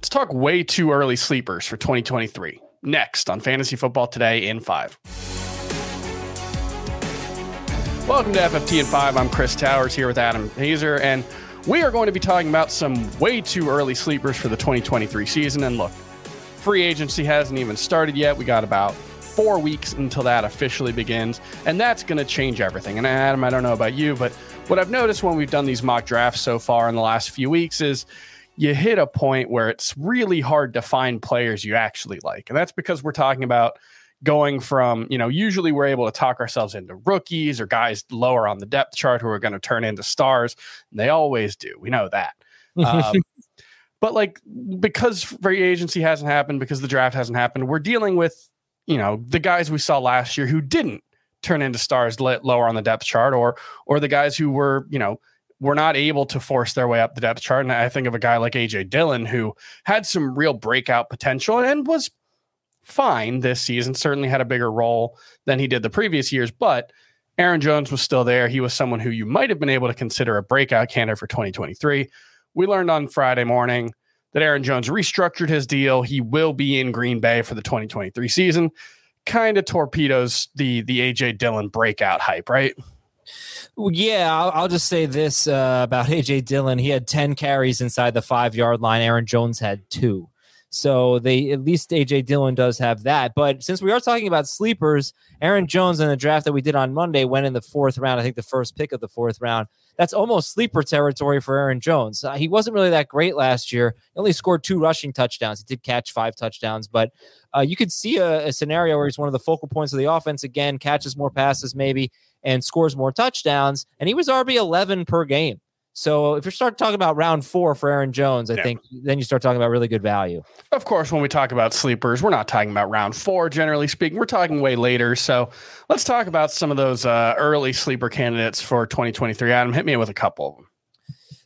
Let's talk way too early sleepers for 2023. Next on Fantasy Football Today in 5. Welcome to FFT in 5. I'm Chris Towers here with Adam Aizer, and we are going to be talking about some way too early sleepers for the 2023 season. And look, free agency hasn't even started yet. We got about four weeks until that officially begins, and that's going to change everything. And Adam, I don't know about you, but what I've noticed when we've done these mock drafts so far in the last few weeks is you hit a point where it's really hard to find players you actually like. And that's because we're talking about going from, you know, usually we're able to talk ourselves into rookies or guys lower on the depth chart who are going to turn into stars. And they always do. We know that. Um, but like because free agency hasn't happened, because the draft hasn't happened, we're dealing with, you know, the guys we saw last year who didn't turn into stars lower on the depth chart or or the guys who were, you know, were not able to force their way up the depth chart. And I think of a guy like AJ Dillon who had some real breakout potential and was fine this season, certainly had a bigger role than he did the previous years, but Aaron Jones was still there. He was someone who you might have been able to consider a breakout candidate for 2023. We learned on Friday morning that Aaron Jones restructured his deal. He will be in Green Bay for the 2023 season. Kind of torpedoes the the AJ Dillon breakout hype, right? Yeah, I'll, I'll just say this uh, about AJ Dillon. He had 10 carries inside the five yard line. Aaron Jones had two. So they at least AJ Dillon does have that. But since we are talking about sleepers, Aaron Jones in the draft that we did on Monday went in the fourth round. I think the first pick of the fourth round. That's almost sleeper territory for Aaron Jones. Uh, he wasn't really that great last year. He only scored two rushing touchdowns. He did catch five touchdowns, but uh, you could see a, a scenario where he's one of the focal points of the offense again, catches more passes maybe, and scores more touchdowns. And he was RB 11 per game. So if you start talking about round four for Aaron Jones, I yeah. think then you start talking about really good value. Of course, when we talk about sleepers, we're not talking about round four, generally speaking. We're talking way later. So let's talk about some of those uh, early sleeper candidates for 2023. Adam, hit me with a couple of them.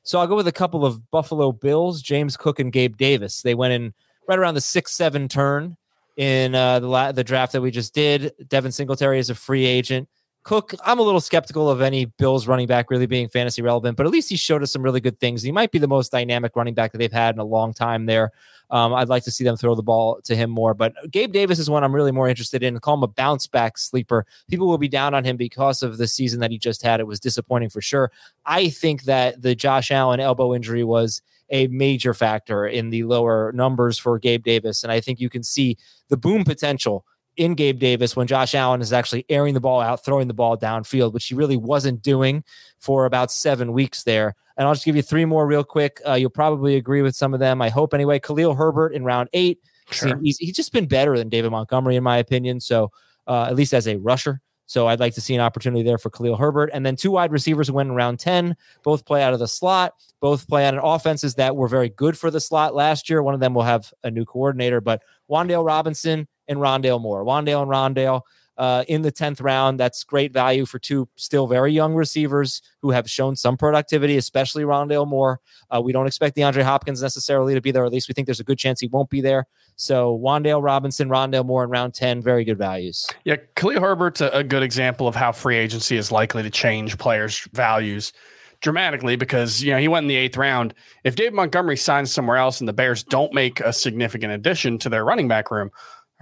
So I'll go with a couple of Buffalo Bills, James Cook and Gabe Davis. They went in right around the six seven turn in uh, the la- the draft that we just did. Devin Singletary is a free agent. Cook, I'm a little skeptical of any Bills running back really being fantasy relevant, but at least he showed us some really good things. He might be the most dynamic running back that they've had in a long time there. Um, I'd like to see them throw the ball to him more, but Gabe Davis is one I'm really more interested in. Call him a bounce back sleeper. People will be down on him because of the season that he just had. It was disappointing for sure. I think that the Josh Allen elbow injury was a major factor in the lower numbers for Gabe Davis, and I think you can see the boom potential in Gabe Davis when Josh Allen is actually airing the ball out, throwing the ball downfield, which he really wasn't doing for about seven weeks there. And I'll just give you three more real quick. Uh, you'll probably agree with some of them. I hope anyway. Khalil Herbert in round eight. Sure. He's, he's just been better than David Montgomery, in my opinion. So, uh, at least as a rusher. So I'd like to see an opportunity there for Khalil Herbert. And then two wide receivers went in round 10, both play out of the slot, both play on offenses that were very good for the slot last year. One of them will have a new coordinator, but Wan'Dale Robinson and Rondale Moore. Wan'Dale and Rondale uh, in the 10th round. That's great value for two still very young receivers who have shown some productivity, especially Rondale Moore. Uh, we don't expect DeAndre Hopkins necessarily to be there. At least we think there's a good chance he won't be there. So Wan'Dale Robinson, Rondale Moore in round 10, very good values. Yeah, Khalil Herbert's a, a good example of how free agency is likely to change players' values dramatically because you know he went in the eighth round. If Dave Montgomery signs somewhere else and the Bears don't make a significant addition to their running back room,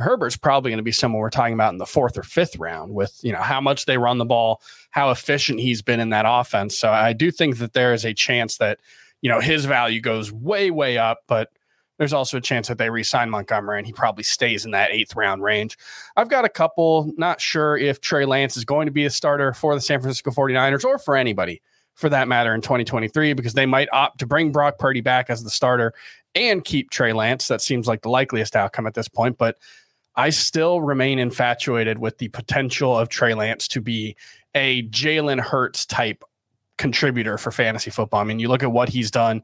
Herbert's probably going to be someone we're talking about in the fourth or fifth round with, you know, how much they run the ball, how efficient he's been in that offense. So I do think that there is a chance that, you know, his value goes way, way up, but there's also a chance that they re-sign Montgomery and he probably stays in that eighth round range. I've got a couple, not sure if Trey Lance is going to be a starter for the San Francisco 49ers or for anybody for that matter in 2023 because they might opt to bring Brock Purdy back as the starter and keep Trey Lance. That seems like the likeliest outcome at this point, but I still remain infatuated with the potential of Trey Lance to be a Jalen Hurts type contributor for fantasy football. I mean, you look at what he's done.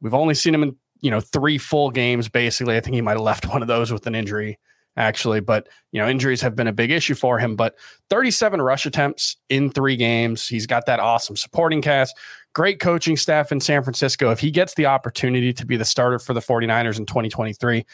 We've only seen him in you know three full games basically. I think he might have left one of those with an injury actually, but you know injuries have been a big issue for him. But 37 rush attempts in three games. He's got that awesome supporting cast. Great coaching staff in San Francisco. If he gets the opportunity to be the starter for the 49ers in 2023,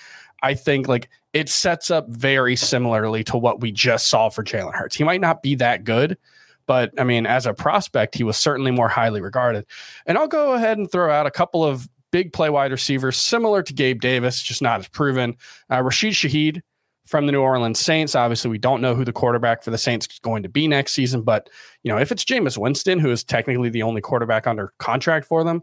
I think like it sets up very similarly to what we just saw for Jalen Hurts. He might not be that good, but I mean, as a prospect, he was certainly more highly regarded. And I'll go ahead and throw out a couple of big play wide receivers similar to Gabe Davis, just not as proven. Uh, Rashid Shaheed from the New Orleans Saints. Obviously, we don't know who the quarterback for the Saints is going to be next season, but you know, if it's Jameis Winston, who is technically the only quarterback under contract for them,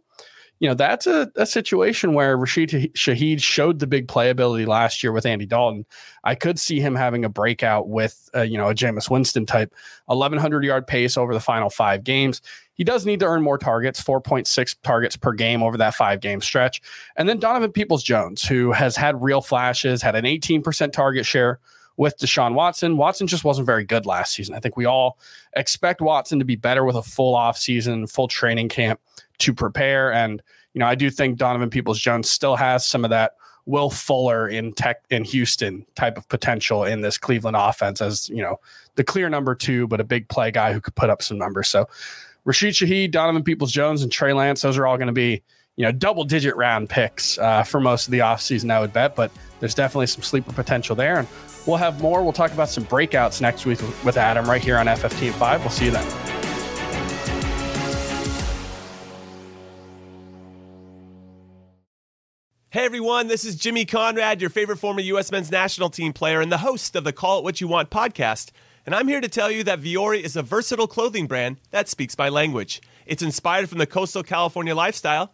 you know, that's a, a situation where Rashid Shaheed showed the big playability last year with Andy Dalton. I could see him having a breakout with, uh, you know, a Jameis Winston type 1,100 yard pace over the final five games. He does need to earn more targets, 4.6 targets per game over that five game stretch. And then Donovan Peoples Jones, who has had real flashes, had an 18% target share with Deshaun Watson. Watson just wasn't very good last season. I think we all expect Watson to be better with a full off season, full training camp to prepare. And, you know, I do think Donovan Peoples Jones still has some of that Will Fuller in tech in Houston type of potential in this Cleveland offense as, you know, the clear number two, but a big play guy who could put up some numbers. So Rashid Shaheed, Donovan Peoples Jones, and Trey Lance, those are all going to be, you know, double digit round picks uh, for most of the offseason, I would bet. But there's definitely some sleeper potential there. And we'll have more. We'll talk about some breakouts next week with Adam right here on FFT 5. We'll see you then. Hey everyone, this is Jimmy Conrad, your favorite former U.S. men's national team player and the host of the Call It What You Want podcast. And I'm here to tell you that Vuori is a versatile clothing brand that speaks my language. It's inspired from the coastal California lifestyle,